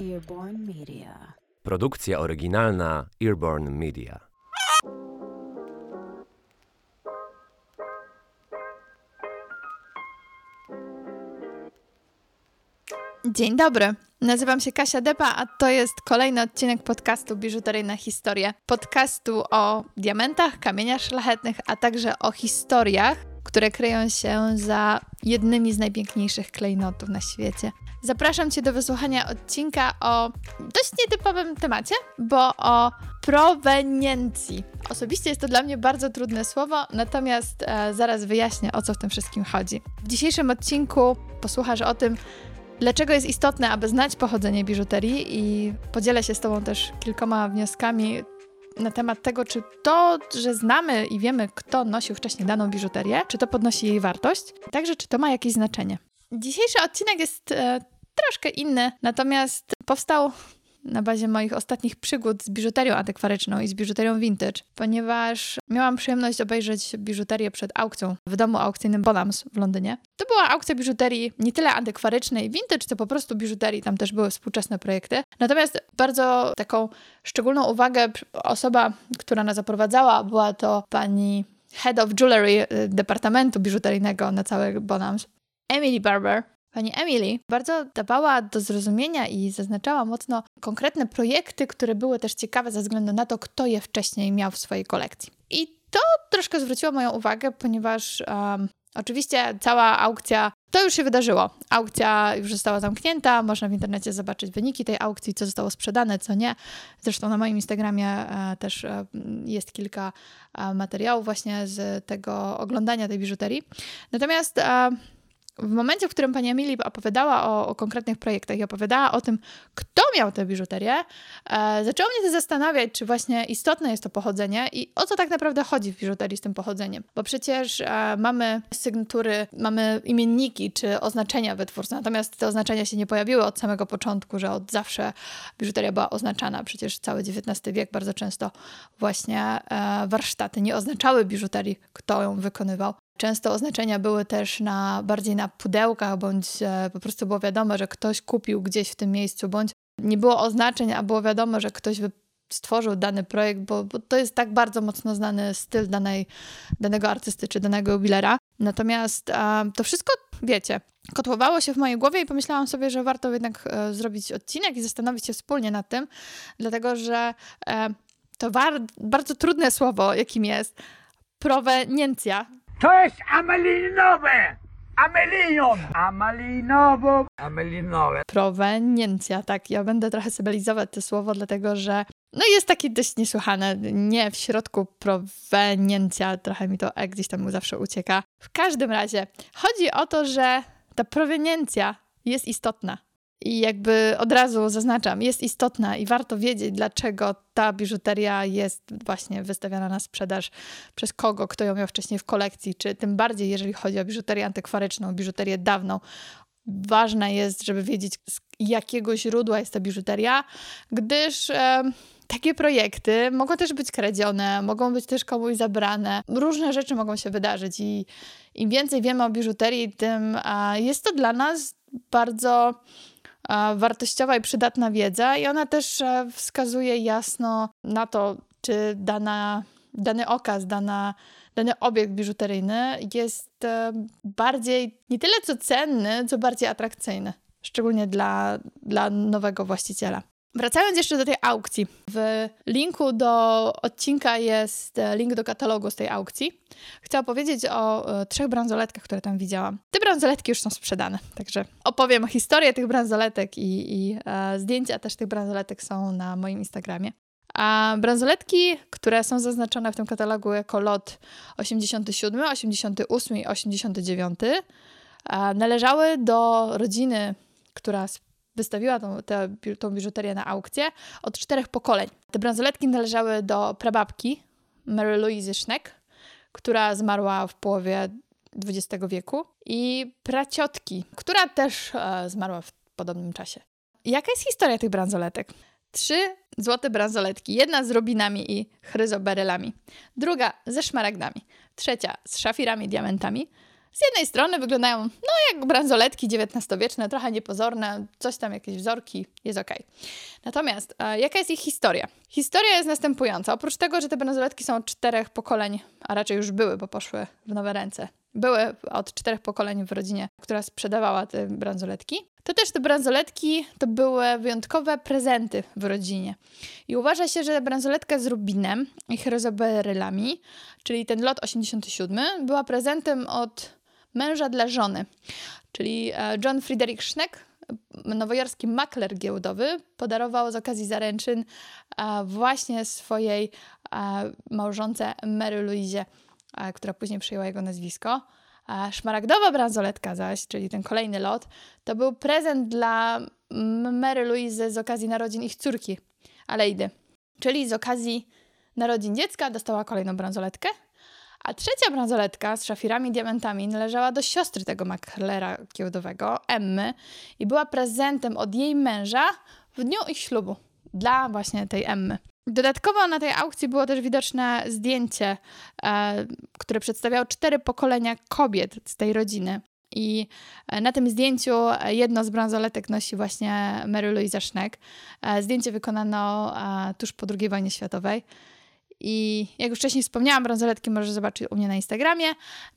Earborn Media. Produkcja oryginalna Earborn Media. Dzień dobry. Nazywam się Kasia Depa, a to jest kolejny odcinek podcastu Biżuteryjna Historia. Podcastu o diamentach, kamieniach szlachetnych, a także o historiach, które kryją się za jednymi z najpiękniejszych klejnotów na świecie. Zapraszam Cię do wysłuchania odcinka o dość nietypowym temacie, bo o proweniencji. Osobiście jest to dla mnie bardzo trudne słowo, natomiast e, zaraz wyjaśnię, o co w tym wszystkim chodzi. W dzisiejszym odcinku posłuchasz o tym, dlaczego jest istotne, aby znać pochodzenie biżuterii i podzielę się z Tobą też kilkoma wnioskami na temat tego, czy to, że znamy i wiemy, kto nosił wcześniej daną biżuterię, czy to podnosi jej wartość, także czy to ma jakieś znaczenie. Dzisiejszy odcinek jest e, troszkę inny, natomiast powstał na bazie moich ostatnich przygód z biżuterią antykwaryczną i z biżuterią vintage, ponieważ miałam przyjemność obejrzeć biżuterię przed aukcją w domu aukcyjnym Bonhams w Londynie. To była aukcja biżuterii nie tyle antykwarycznej vintage, co po prostu biżuterii, tam też były współczesne projekty. Natomiast bardzo taką szczególną uwagę osoba, która nas zaprowadzała, była to pani Head of Jewelry y, Departamentu Biżuteryjnego na cały Bonhams, Emily Barber, Pani Emily bardzo dawała do zrozumienia i zaznaczała mocno konkretne projekty, które były też ciekawe ze względu na to, kto je wcześniej miał w swojej kolekcji. I to troszkę zwróciło moją uwagę, ponieważ um, oczywiście cała aukcja to już się wydarzyło. Aukcja już została zamknięta, można w internecie zobaczyć wyniki tej aukcji, co zostało sprzedane, co nie. Zresztą na moim Instagramie e, też e, jest kilka e, materiałów właśnie z tego oglądania tej biżuterii. Natomiast e, w momencie, w którym pani Emily opowiadała o, o, konkretnych projektach i opowiadała o tym, kto miał tę biżuterię, e, zaczęło mnie to zastanawiać, czy właśnie istotne jest to pochodzenie i o co tak naprawdę chodzi w biżuterii z tym pochodzeniem. Bo przecież e, mamy sygnatury, mamy imienniki czy oznaczenia wytwórcy, natomiast te oznaczenia się nie pojawiły od samego początku, że od zawsze biżuteria była oznaczana. Przecież cały XIX wiek bardzo często właśnie e, warsztaty nie oznaczały biżuterii, kto ją wykonywał. Często oznaczenia były też na, bardziej na pudełkach, bądź e, po prostu było wiadomo, że ktoś kupił gdzieś w tym miejscu, bądź nie było oznaczeń, a było wiadomo, że ktoś stworzył dany projekt, bo, bo, to jest tak bardzo mocno znany styl danej, danego artysty czy danego jubilera. Natomiast a, to wszystko, wiecie, kotłowało się w mojej głowie i pomyślałam sobie, że warto jednak e, zrobić odcinek i zastanowić się wspólnie nad tym, dlatego że e, to bardzo trudne słowo, jakim jest proweniencja, to jest amelinowe! Amelinion! Amelinowo! Amelinowe. Proweniencja, tak. Ja będę trochę symbolizować to słowo, dlatego że no jest takie dość niesłychane. Nie w środku proweniencja, trochę mi to e gdzieś tam zawsze ucieka. W każdym razie chodzi o to, że ta proweniencja jest istotna. I jakby od razu zaznaczam, jest istotna i warto wiedzieć, dlaczego ta biżuteria jest właśnie wystawiana na sprzedaż, przez kogo, kto ją miał wcześniej w kolekcji, czy tym bardziej, jeżeli chodzi o biżuterię antykwaryczną, biżuterię dawną. Ważne jest, żeby wiedzieć, z jakiego źródła jest ta biżuteria, gdyż e, takie projekty mogą też być kradzione, mogą być też komuś zabrane. Różne rzeczy mogą się wydarzyć i im więcej wiemy o biżuterii, tym jest to dla nas bardzo wartościowa i przydatna wiedza, i ona też e, wskazuje jasno na to, czy dana, dany okaz, dana, dany obiekt biżuteryjny jest e, bardziej nie tyle co cenny, co bardziej atrakcyjny, szczególnie dla, dla nowego właściciela. Wracając jeszcze do tej aukcji. W linku do odcinka jest e, link do katalogu z tej aukcji. Chcę opowiedzieć o e, trzech bransoletkach, które tam widziałam. Te bransoletki już są sprzedane, także opowiem historię tych bransoletek i, i e, zdjęcia też tych bransoletek są na moim Instagramie. A bransoletki, które są zaznaczone w tym katalogu jako lot 87, 88 i 89, e, należały do rodziny, która wystawiła tą, tę, tą biżuterię na aukcję od czterech pokoleń. Te bransoletki należały do prababki Mary Louise Schneck, która zmarła w połowie XX wieku i praciotki, która też e, zmarła w podobnym czasie. Jaka jest historia tych bransoletek? Trzy złote bransoletki. Jedna z robinami i chryzoberylami. Druga ze szmaragdami. Trzecia z szafirami i diamentami. Z jednej strony wyglądają no jak bransoletki XIX-wieczne, trochę niepozorne, coś tam, jakieś wzorki, jest ok. Natomiast e, jaka jest ich historia? Historia jest następująca. Oprócz tego, że te bransoletki są czterech pokoleń, a raczej już były, bo poszły w nowe ręce, były od czterech pokoleń w rodzinie, która sprzedawała te bransoletki, to też te bransoletki to były wyjątkowe prezenty w rodzinie. I uważa się, że bransoletka z rubinem i chryzoberylami, czyli ten lot 87, była prezentem od męża dla żony. Czyli e, John Friedrich Schneck, nowojorski makler giełdowy, podarował z okazji zaręczyn e, właśnie swojej e, małżonce Mary Louise, która później przyjęła jego nazwisko. A szmaragdowa bransoletka zaś, czyli ten kolejny lot, to był prezent dla Mary Louise z okazji narodzin ich córki, Aleidy. Czyli z okazji narodzin dziecka dostała kolejną bransoletkę, a trzecia bransoletka z szafirami i diamentami należała do siostry tego maklera giełdowego, Emmy, i była prezentem od jej męża w dniu ich ślubu dla właśnie tej Emmy. Dodatkowo na tej aukcji było też widoczne zdjęcie, e, które przedstawiało cztery pokolenia kobiet z tej rodziny. I e, na tym zdjęciu jedno z bransoletek nosi właśnie Mary Louise Schneck. E, zdjęcie wykonano e, tuż po II wojnie światowej. I jak już wcześniej wspomniałam, bransoletki możesz zobaczyć u mnie na Instagramie.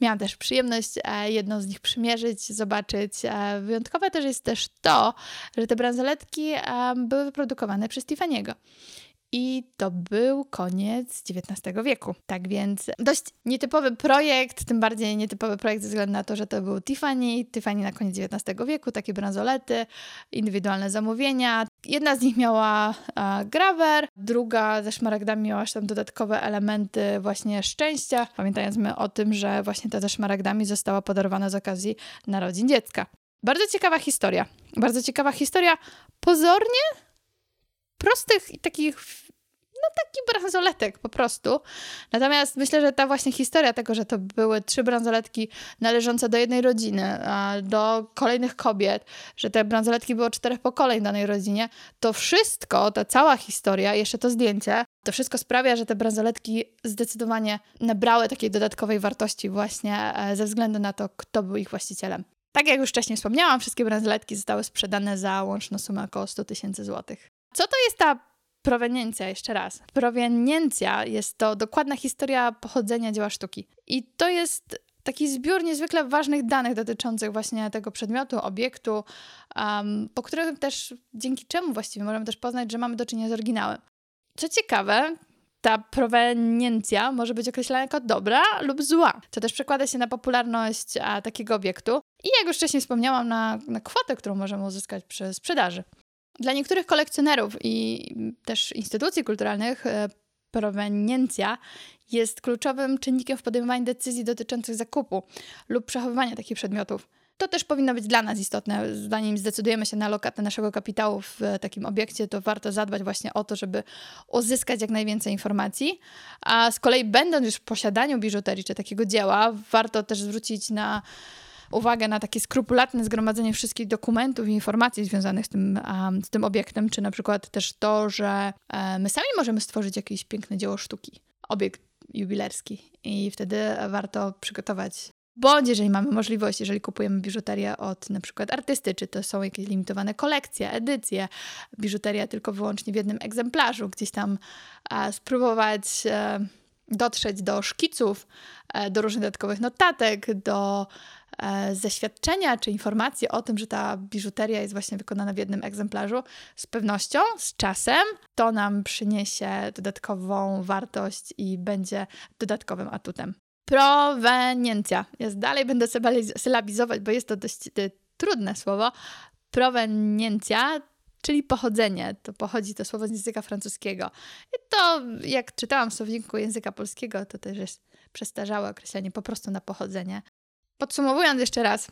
Miałam też przyjemność e, jedną z nich przymierzyć, zobaczyć. E, wyjątkowe też jest też to, że te bransoletki e, były wyprodukowane przez Tiffany'ego. I to był koniec XIX wieku. Tak więc dość nietypowy projekt, tym bardziej nietypowy projekt ze względu na to, że to był Tiffany, Tiffany na koniec XIX wieku, takie bransolety, indywidualne zamówienia. Jedna z nich miała a, grawer, druga ze szmaragdami miała tam dodatkowe elementy właśnie szczęścia, pamiętając my o tym, że właśnie ta ze szmaragdami została podarowana z okazji narodzin dziecka. Bardzo ciekawa historia. Bardzo ciekawa historia. Pozornie prostych i takich no taki bransoletek po prostu. Natomiast myślę, że ta właśnie historia tego, że to były trzy bransoletki należące do jednej rodziny, do kolejnych kobiet, że te bransoletki było czterech pokoleń w danej rodzinie, to wszystko, ta cała historia, jeszcze to zdjęcie, to wszystko sprawia, że te bransoletki zdecydowanie nabrały takiej dodatkowej wartości właśnie e, ze względu na to, kto był ich właścicielem. Tak jak już wcześniej wspomniałam, wszystkie bransoletki zostały sprzedane za łączną sumę około 100 tysięcy złotych. Co to jest ta proweniencja, jeszcze raz. Proweniencja jest to dokładna historia pochodzenia dzieła sztuki. I to jest taki zbiór niezwykle ważnych danych dotyczących właśnie tego przedmiotu, obiektu, um, po którym też, dzięki czemu właściwie możemy też poznać, że mamy do czynienia z oryginałem. Co ciekawe, ta proweniencja może być określana jako dobra lub zła, co też przekłada się na popularność a, takiego obiektu i jak już wcześniej wspomniałam, na, na kwotę, którą możemy uzyskać przy sprzedaży. Dla niektórych kolekcjonerów i też instytucji kulturalnych e, proweniencja jest kluczowym czynnikiem w podejmowaniu decyzji dotyczących zakupu lub przechowywania takich przedmiotów. To też powinno być dla nas istotne. Zanim zdecydujemy się na lokatę naszego kapitału w takim obiekcie, to warto zadbać właśnie o to, żeby uzyskać jak najwięcej informacji. A z kolei, będąc już w posiadaniu biżuterii czy takiego dzieła, warto też zwrócić na uwagę na takie skrupulatne zgromadzenie wszystkich dokumentów i informacji związanych z tym, um, z tym obiektem, czy na przykład też to, że um, my sami możemy stworzyć jakieś piękne dzieło sztuki, obiekt jubilerski i wtedy warto przygotować. Bądź jeżeli mamy możliwość, jeżeli kupujemy biżuterię od na przykład artysty, czy to są jakieś limitowane kolekcje, edycje, biżuteria tylko wyłącznie w jednym egzemplarzu, gdzieś tam e, spróbować e, dotrzeć do szkiców, e, do różnych dodatkowych notatek, do E, zaświadczenia czy informacje o tym, że ta biżuteria jest właśnie wykonana w jednym egzemplarzu, z pewnością z czasem to nam przyniesie dodatkową wartość i będzie dodatkowym atutem. Proweniencja. Jest dalej będę sylabizować, bo jest to dość y, trudne słowo. Proweniencja czyli pochodzenie. To pochodzi to słowo z języka francuskiego. I to, jak czytałam w słowniku języka polskiego, to też jest przestarzałe określenie po prostu na pochodzenie. Podsumowując jeszcze raz,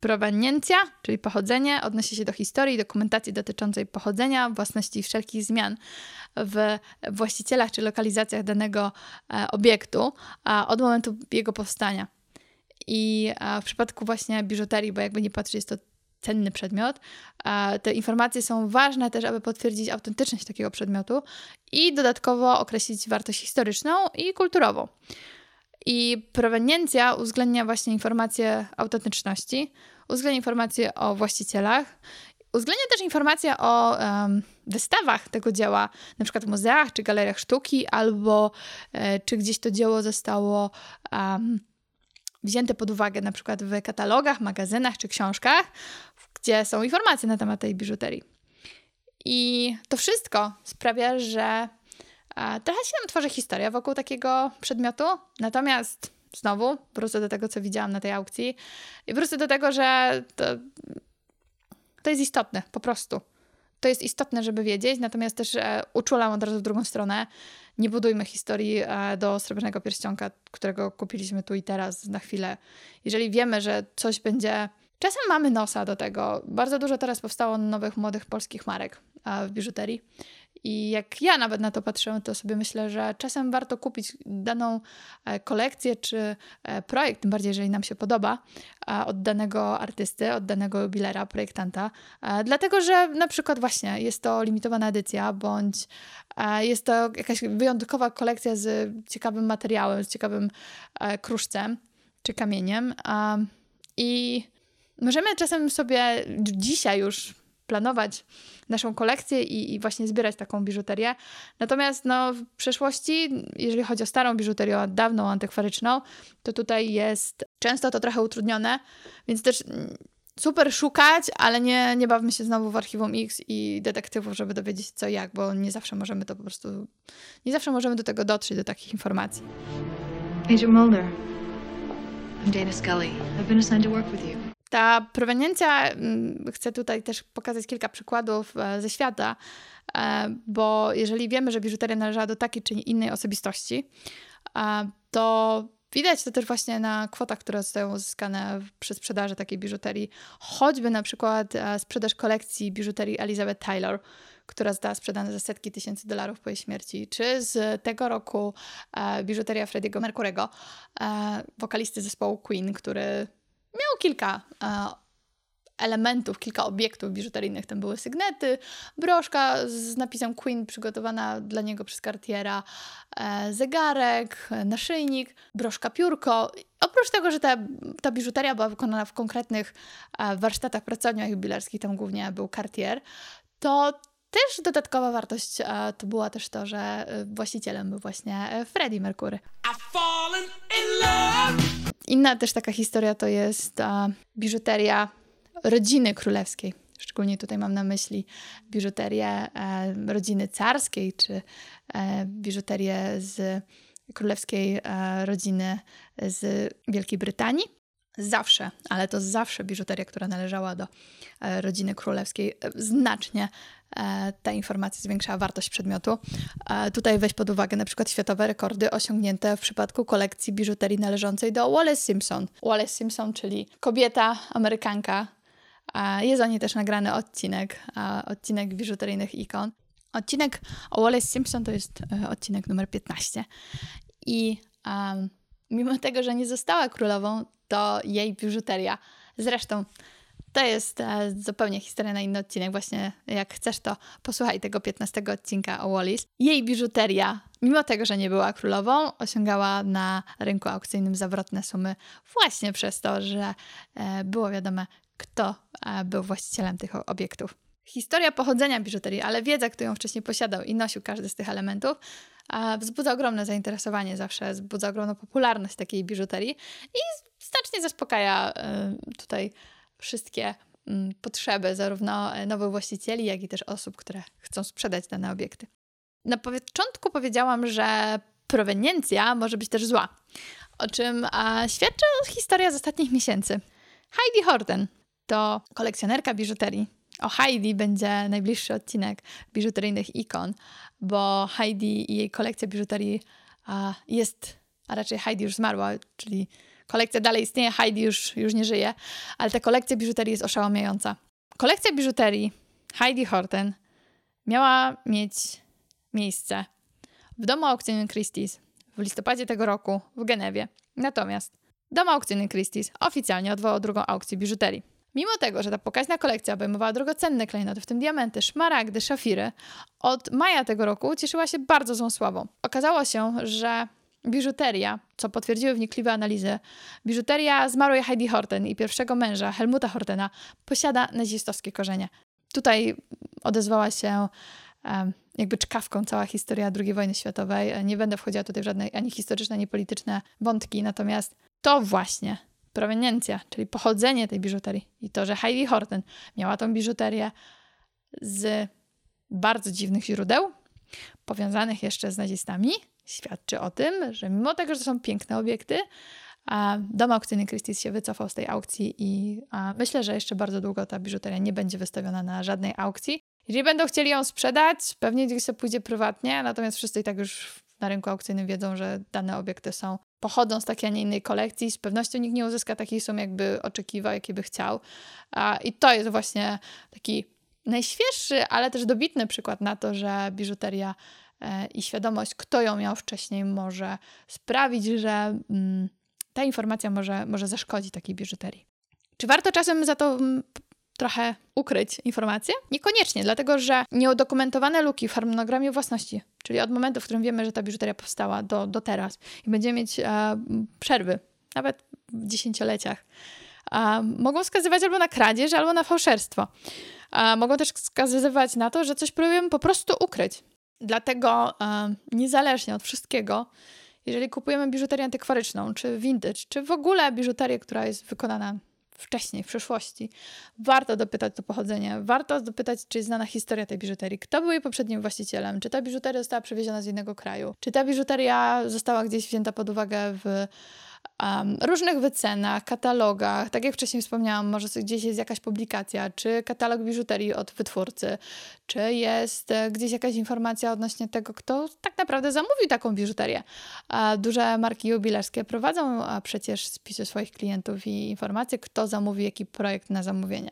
proweniencja, czyli pochodzenie, odnosi się do historii dokumentacji dotyczącej pochodzenia, własności i wszelkich zmian w właścicielach czy lokalizacjach danego e, obiektu od momentu jego powstania. I w przypadku właśnie biżuterii, bo jakby nie patrzeć, jest to cenny przedmiot. Te informacje są ważne też, aby potwierdzić autentyczność takiego przedmiotu i dodatkowo określić wartość historyczną i kulturową. I proweniencja uwzględnia właśnie informacje autentyczności, uwzględnia informacje o właścicielach, uwzględnia też informacje o um, wystawach tego dzieła, na przykład w muzeach czy galeriach sztuki, albo e, czy gdzieś to dzieło zostało um, wzięte pod uwagę na przykład w katalogach, magazynach czy książkach, gdzie są informacje na temat tej biżuterii. I to wszystko sprawia, że trochę się nam tworzy historia wokół takiego przedmiotu. Natomiast znowu wrócę do tego, co widziałam na tej aukcji i wrócę do tego, że to, to jest istotne, po prostu. To jest istotne, żeby wiedzieć, natomiast też e, uczulam od razu w drugą stronę. Nie budujmy historii e, do srebrnego pierścionka, którego kupiliśmy tu i teraz na chwilę. Jeżeli wiemy, że coś będzie. Czasem mamy nosa do tego. Bardzo dużo teraz powstało nowych, młodych polskich marek w biżuterii. I jak ja nawet na to patrzę, to sobie myślę, że czasem warto kupić daną e, kolekcję czy e, projekt, tym bardziej jeżeli nam się podoba, od danego artysty, od danego jubilera, projektanta, e, dlatego że na przykład właśnie jest to limitowana edycja, bądź jest to jakaś wyjątkowa kolekcja z ciekawym materiałem, z ciekawym kruszcem czy kamieniem. I możemy czasem sobie dzisiaj już planować naszą kolekcję i, i, właśnie zbierać taką biżuterię. Natomiast no, w przeszłości, jeżeli chodzi o starą biżuterię, dawną, antykwaryczną, to tutaj jest często to trochę utrudnione, więc też super szukać, ale nie, nie bawmy się znowu w archiwum X i detektywów, żeby dowiedzieć co jak, bo nie zawsze możemy to po prostu, nie zawsze możemy do tego dotrzeć, do takich informacji. Agent Mulder, I'm Dana Scully. I've been assigned to work with you. Ta proweniencja, mm, chcę tutaj też pokazać kilka przykładów e, ze świata, e, bo jeżeli wiemy, że biżuteria należała do takiej czy innej osobistości, e, to Widać to też właśnie na kwotach, które zostają uzyskane przy sprzedaży takiej biżuterii. Choćby na przykład sprzedaż kolekcji biżuterii Elizabeth Taylor, która została sprzedana za setki tysięcy dolarów po jej śmierci, czy z tego roku biżuteria Frediego Mercurego, wokalisty zespołu Queen, który miał kilka e, elementów, kilka obiektów biżuteryjnych. Tam były sygnety, broszka z napisem Queen przygotowana dla niego przez Cartiera, e, zegarek, naszyjnik, broszka piórko. Oprócz tego, że ta, ta biżuteria była wykonana w konkretnych e, warsztatach, pracowniach jubilerskich, tam głównie był Cartier, to też dodatkowa wartość to była też to, że właścicielem był właśnie Freddie Mercury. Inna też taka historia to jest biżuteria rodziny królewskiej. Szczególnie tutaj mam na myśli biżuterię e, rodziny carskiej, czy e, biżuterię z królewskiej e, rodziny z Wielkiej Brytanii. Zawsze, ale to zawsze biżuteria, która należała do rodziny królewskiej, znacznie E, ta informacja zwiększała wartość przedmiotu. E, tutaj weź pod uwagę na przykład światowe rekordy osiągnięte w przypadku kolekcji biżuterii należącej do Wallace Simpson. Wallace Simpson, czyli kobieta, Amerykanka. E, jest o niej też nagrany odcinek, odcinek biżuteryjnych ikon. Odcinek o Wallace Simpson to jest odcinek numer 15. I um, mimo tego, że nie została królową, to jej biżuteria, zresztą to jest e, zupełnie historia na inny odcinek. Właśnie jak chcesz, to posłuchaj tego 15 odcinka o Wallis. Jej biżuteria, mimo tego, że nie była królową, osiągała na rynku aukcyjnym zawrotne sumy właśnie przez to, że e, było wiadome, kto e, był właścicielem tych obiektów. Historia pochodzenia biżuterii, ale wiedza, którą wcześniej posiadał i nosił każdy z tych elementów, wzbudza ogromne zainteresowanie, zawsze wzbudza ogromną popularność takiej biżuterii i znacznie zaspokaja tutaj wszystkie mm, potrzeby zarówno nowych właścicieli, jak i też osób, które chcą sprzedać dane obiekty. Na początku powiedziałam, że proweniencja może być też zła, o czym świadczy historia z ostatnich miesięcy. Heidi Horten to kolekcjonerka biżuterii. O Heidi będzie najbliższy odcinek biżuteryjnych ikon, bo Heidi i jej kolekcja biżuterii jest, a raczej Heidi już zmarła, czyli Kolekcja dalej istnieje, Heidi już, już nie żyje, ale ta kolekcja biżuterii jest oszałamiająca. Kolekcja biżuterii Heidi Horten miała mieć miejsce w domu aukcyjnym Christie's w listopadzie tego roku w Genewie. Natomiast dom aukcyjny Christie's oficjalnie odwołał drugą aukcję biżuterii. Mimo tego, że ta pokaźna kolekcja obejmowała drogocenne klejnoty, w tym diamenty, szmaragdy, szafiry, od maja tego roku cieszyła się bardzo złą sławą. Okazało się, że biżuteria, co potwierdziły wnikliwe analizy, biżuteria zmarłej Heidi Horten i pierwszego męża Helmuta Hortena posiada nazistowskie korzenie. Tutaj odezwała się jakby czkawką cała historia II wojny światowej. Nie będę wchodziła tutaj w żadne ani historyczne, ani polityczne wątki, natomiast to właśnie proweniencja, czyli pochodzenie tej biżuterii i to, że Heidi Horten miała tą biżuterię z bardzo dziwnych źródeł, powiązanych jeszcze z nazistami, świadczy o tym, że mimo tego, że to są piękne obiekty, dom aukcyjny Christie's się wycofał z tej aukcji i myślę, że jeszcze bardzo długo ta biżuteria nie będzie wystawiona na żadnej aukcji. Jeżeli będą chcieli ją sprzedać, pewnie gdzieś sobie pójdzie prywatnie, natomiast wszyscy i tak już na rynku aukcyjnym wiedzą, że dane obiekty są pochodzą z takiej, a nie innej kolekcji. Z pewnością nikt nie uzyska takiej sumy, jakby oczekiwał, jakiej by chciał. I to jest właśnie taki najświeższy, ale też dobitny przykład na to, że biżuteria i świadomość, kto ją miał wcześniej, może sprawić, że mm, ta informacja może, może zaszkodzić takiej biżuterii. Czy warto czasem za to mm, trochę ukryć informacje? Niekoniecznie, dlatego że nieudokumentowane luki w harmonogramie własności, czyli od momentu, w którym wiemy, że ta biżuteria powstała do, do teraz i będziemy mieć e, przerwy, nawet w dziesięcioleciach, e, mogą wskazywać albo na kradzież, albo na fałszerstwo. E, mogą też wskazywać na to, że coś próbujemy po prostu ukryć. Dlatego niezależnie od wszystkiego, jeżeli kupujemy biżuterię antykwaryczną, czy vintage, czy w ogóle biżuterię, która jest wykonana wcześniej, w przeszłości. Warto dopytać to pochodzenie, warto dopytać, czy jest znana historia tej biżuterii, kto był jej poprzednim właścicielem, czy ta biżuteria została przewieziona z innego kraju, czy ta biżuteria została gdzieś wzięta pod uwagę w um, różnych wycenach, katalogach. Tak jak wcześniej wspomniałam, może gdzieś jest jakaś publikacja, czy katalog biżuterii od wytwórcy, czy jest e, gdzieś jakaś informacja odnośnie tego, kto tak naprawdę zamówił taką biżuterię. Duże marki jubilerskie prowadzą przecież spisy swoich klientów i informacje, kto zamówił jaki projekt na zamówienie.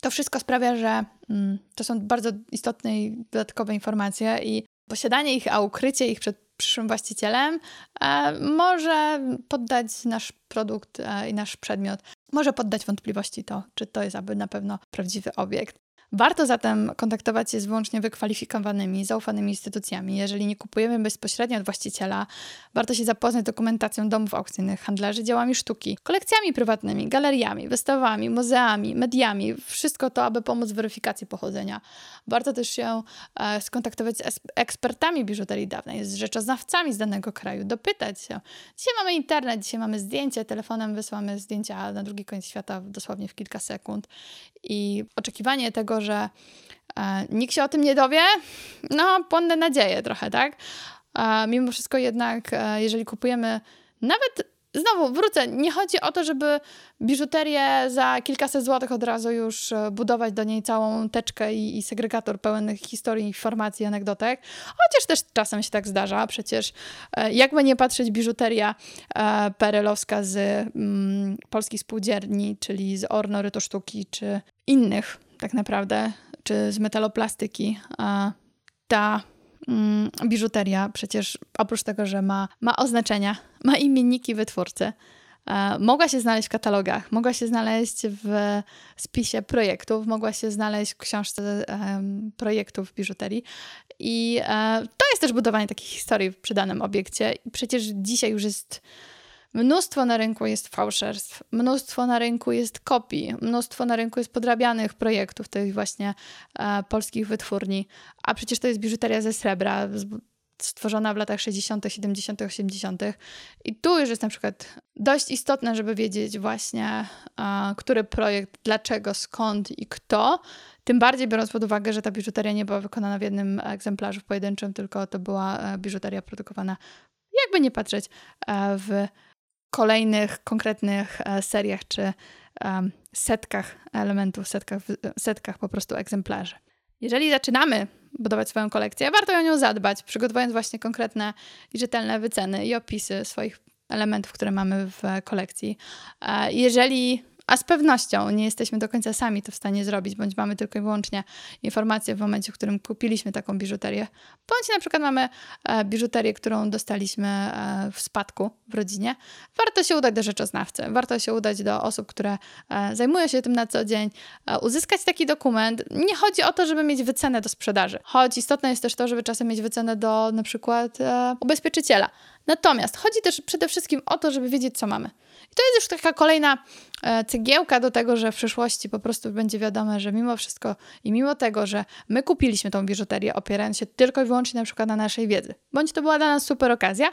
To wszystko sprawia, że mm, to są bardzo istotne i dodatkowe informacje i posiadanie ich, a ukrycie ich przed przyszłym właścicielem e, może poddać nasz produkt e, i nasz przedmiot, może poddać wątpliwości to, czy to jest aby na pewno prawdziwy obiekt. Warto zatem kontaktować się z wyłącznie wykwalifikowanymi, zaufanymi instytucjami. Jeżeli nie kupujemy bezpośrednio od właściciela, warto się zapoznać z dokumentacją domów aukcyjnych, handlarzy dziełami sztuki, kolekcjami prywatnymi, galeriami, wystawami, muzeami, mediami. Wszystko to, aby pomóc w weryfikacji pochodzenia. Warto też się e, skontaktować z ekspertami biżuterii dawnej, z rzeczoznawcami z danego kraju, dopytać się. Dzisiaj mamy internet, dzisiaj mamy zdjęcie, telefonem wysyłamy zdjęcia na drugi koniec świata dosłownie w kilka sekund. I oczekiwanie tego, że e, nikt się o tym nie dowie, no, płonne nadzieje trochę, tak? E, mimo wszystko jednak, e, jeżeli kupujemy nawet Znowu wrócę, nie chodzi o to, żeby biżuterię za kilkaset złotych od razu już e, budować do niej całą teczkę i, i segregator pełen historii, informacji, anegdotek, chociaż też czasem się tak zdarza. Przecież e, jakby nie patrzeć, biżuteria e, perelowska z mm, polskich czyli z Orno Ryto Sztuki, czy innych tak naprawdę, czy z metaloplastyki, ta mm, biżuteria przecież oprócz tego, że ma, ma oznaczenia, ma imienniki wytwórcy, e, mogła się znaleźć w katalogach, mogła się znaleźć w spisie projektów, mogła się znaleźć w książce projektów biżuterii. I e, to jest też budowanie takich historii przy danym obiekcie. I przecież dzisiaj już jest Mnóstwo na rynku jest fałszerstw, mnóstwo na rynku jest kopii, mnóstwo na rynku jest podrabianych projektów tych właśnie e, polskich wytwórni, a przecież to jest biżuteria ze srebra, stworzona w latach 60., 70., 80. I tu już jest na przykład dość istotne, żeby wiedzieć właśnie, e, który projekt, dlaczego, skąd i kto. Tym bardziej biorąc pod uwagę, że ta biżuteria nie była wykonana w jednym egzemplarzu pojedynczym, tylko to była e, biżuteria produkowana, jakby nie patrzeć, e, w kolejnych konkretnych e, seriach czy setkach elementów, setkach, setkach po prostu egzemplarzy. Jeżeli zaczynamy budować swoją kolekcję, warto o nią zadbać, przygotowując właśnie konkretne i rzetelne wyceny i opisy swoich elementów, które mamy w kolekcji. E, jeżeli a z pewnością nie jesteśmy do końca sami to w stanie zrobić, bądź mamy tylko i wyłącznie informacje w momencie, w którym kupiliśmy taką biżuterię, bądź na przykład mamy e, biżuterię, którą dostaliśmy e, w spadku w rodzinie, warto się udać do rzeczoznawcy, warto się udać do osób, które e, zajmują się tym na co dzień, uzyskać taki dokument. Nie chodzi o to, żeby mieć wycenę do sprzedaży, choć istotne jest też to, żeby czasem mieć wycenę do na przykład ubezpieczyciela. Natomiast chodzi też przede wszystkim o to, żeby wiedzieć, co mamy. I to jest już taka kolejna e, cegiełka do tego, że w przyszłości po prostu będzie wiadome, że mimo wszystko i mimo tego, że my kupiliśmy tą biżuterię opierając się tylko i wyłącznie na przykład na naszej wiedzy, bądź to była dla nas super okazja,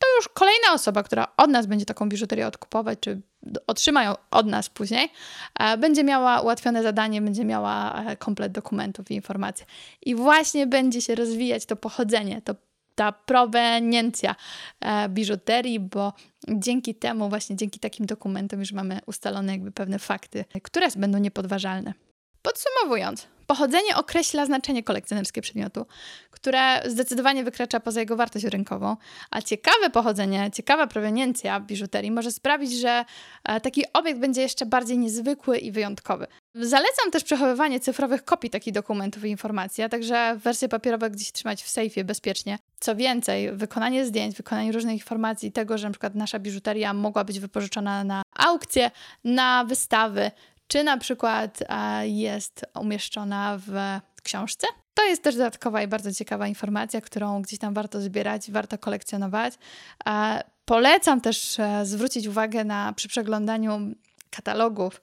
to już kolejna osoba, która od nas będzie taką biżuterię odkupować, czy otrzyma ją od nas później, e, będzie miała ułatwione zadanie, będzie miała e, komplet dokumentów i informacji. I właśnie będzie się rozwijać to pochodzenie, to ta proweniencja e, biżuterii, bo dzięki temu, właśnie dzięki takim dokumentom już mamy ustalone jakby pewne fakty, które będą niepodważalne. Podsumowując, pochodzenie określa znaczenie kolekcjonerskie przedmiotu, które zdecydowanie wykracza poza jego wartość rynkową, a ciekawe pochodzenie, ciekawa proweniencja biżuterii może sprawić, że e, taki obiekt będzie jeszcze bardziej niezwykły i wyjątkowy. Zalecam też przechowywanie cyfrowych kopii takich dokumentów i informacji, a także wersje papierowe gdzieś trzymać w sejfie bezpiecznie. Co więcej, wykonanie zdjęć, wykonanie różnych informacji, tego, że na przykład nasza biżuteria mogła być wypożyczona na aukcje, na wystawy, czy na przykład e, jest umieszczona w książce. To jest też dodatkowa i bardzo ciekawa informacja, którą gdzieś tam warto zbierać, warto kolekcjonować. E, polecam też e, zwrócić uwagę na przy przeglądaniu katalogów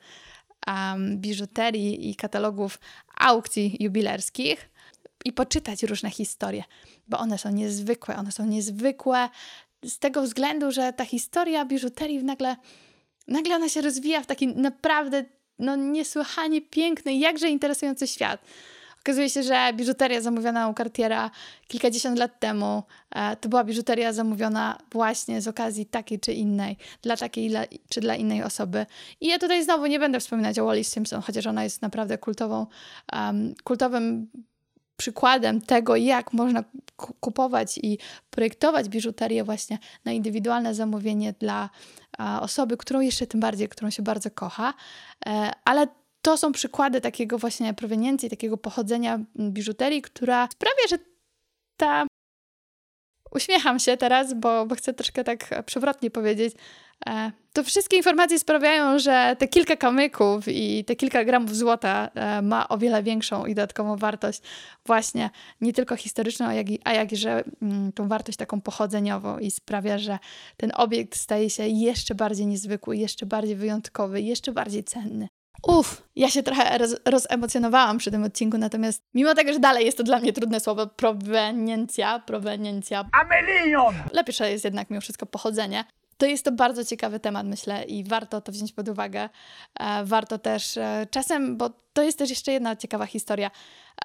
um, biżuterii i katalogów aukcji jubilerskich i poczytać różne historie, bo one są niezwykłe. One są niezwykłe z tego względu, że ta historia biżuterii nagle, nagle ona się rozwija w taki naprawdę no, niesłychanie piękny, jakże interesujący świat. Okazuje się, że biżuteria zamówiona u Cartiera kilkadziesiąt lat temu e, to była biżuteria zamówiona właśnie z okazji takiej czy innej, dla takiej czy dla innej osoby. I ja tutaj znowu nie będę wspominać o Wallis Simpson, chociaż ona jest naprawdę kultową, um, kultowym przykładem tego, jak można kupować i projektować biżuterię właśnie na indywidualne zamówienie dla osoby, którą jeszcze tym bardziej, którą się bardzo kocha. E, ale to są przykłady takiego właśnie proweniencji, takiego pochodzenia biżuterii, która sprawia, że ta. Uśmiecham się teraz, bo, bo chcę troszkę tak przewrotnie powiedzieć. E, to wszystkie informacje sprawiają, że te kilka kamyków i te kilka gramów złota e, ma o wiele większą i dodatkową wartość, właśnie nie tylko historyczną, a jak, i, a jakże mm, tą wartość taką pochodzeniową i sprawia, że ten obiekt staje się jeszcze bardziej niezwykły, jeszcze bardziej wyjątkowy, jeszcze bardziej cenny. Uff, ja się trochę roz, rozemocjonowałam przy tym odcinku, natomiast mimo tego, że dalej jest to dla mnie trudne słowo, proweniencja, proweniencja. Amelion! Lepsze jest jednak mimo wszystko pochodzenie. To jest to bardzo ciekawy temat, myślę, i warto to wziąć pod uwagę. E, warto też e, czasem, bo to jest też jeszcze jedna ciekawa historia.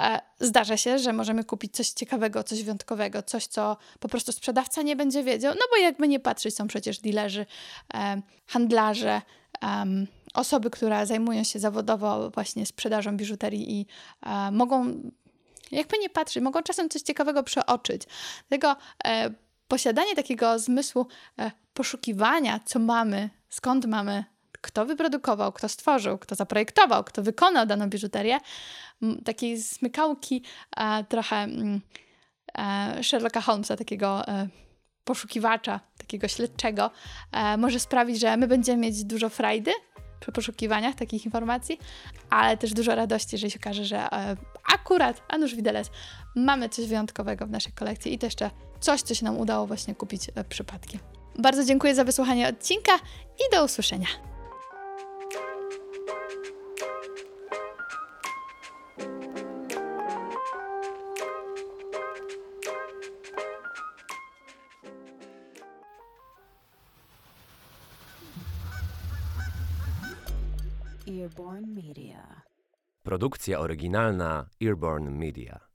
E, zdarza się, że możemy kupić coś ciekawego, coś wyjątkowego, coś, co po prostu sprzedawca nie będzie wiedział, no bo jakby nie patrzeć, są przecież dealerzy, handlarze, osoby, które zajmują się zawodowo właśnie sprzedażą biżuterii i mogą jakby nie patrzeć, mogą czasem coś ciekawego przeoczyć. Dlatego posiadanie takiego zmysłu e, poszukiwania, co mamy, skąd mamy, kto wyprodukował, kto stworzył, kto zaprojektował, kto wykonał daną biżuterię, takiej smykałki e, trochę e, Sherlocka Holmesa, takiego poszukiwacza, takiego śledczego, może sprawić, że my będziemy mieć dużo frajdy przy poszukiwaniach takich informacji, ale też dużo radości, jeżeli się okaże, że akurat, a nuż widelec, mamy coś wyjątkowego w naszej kolekcji i to jeszcze coś, co się nam udało właśnie kupić e, przypadkiem. Bardzo dziękuję za wysłuchanie odcinka i do usłyszenia. Produkcja oryginalna Earborn Media.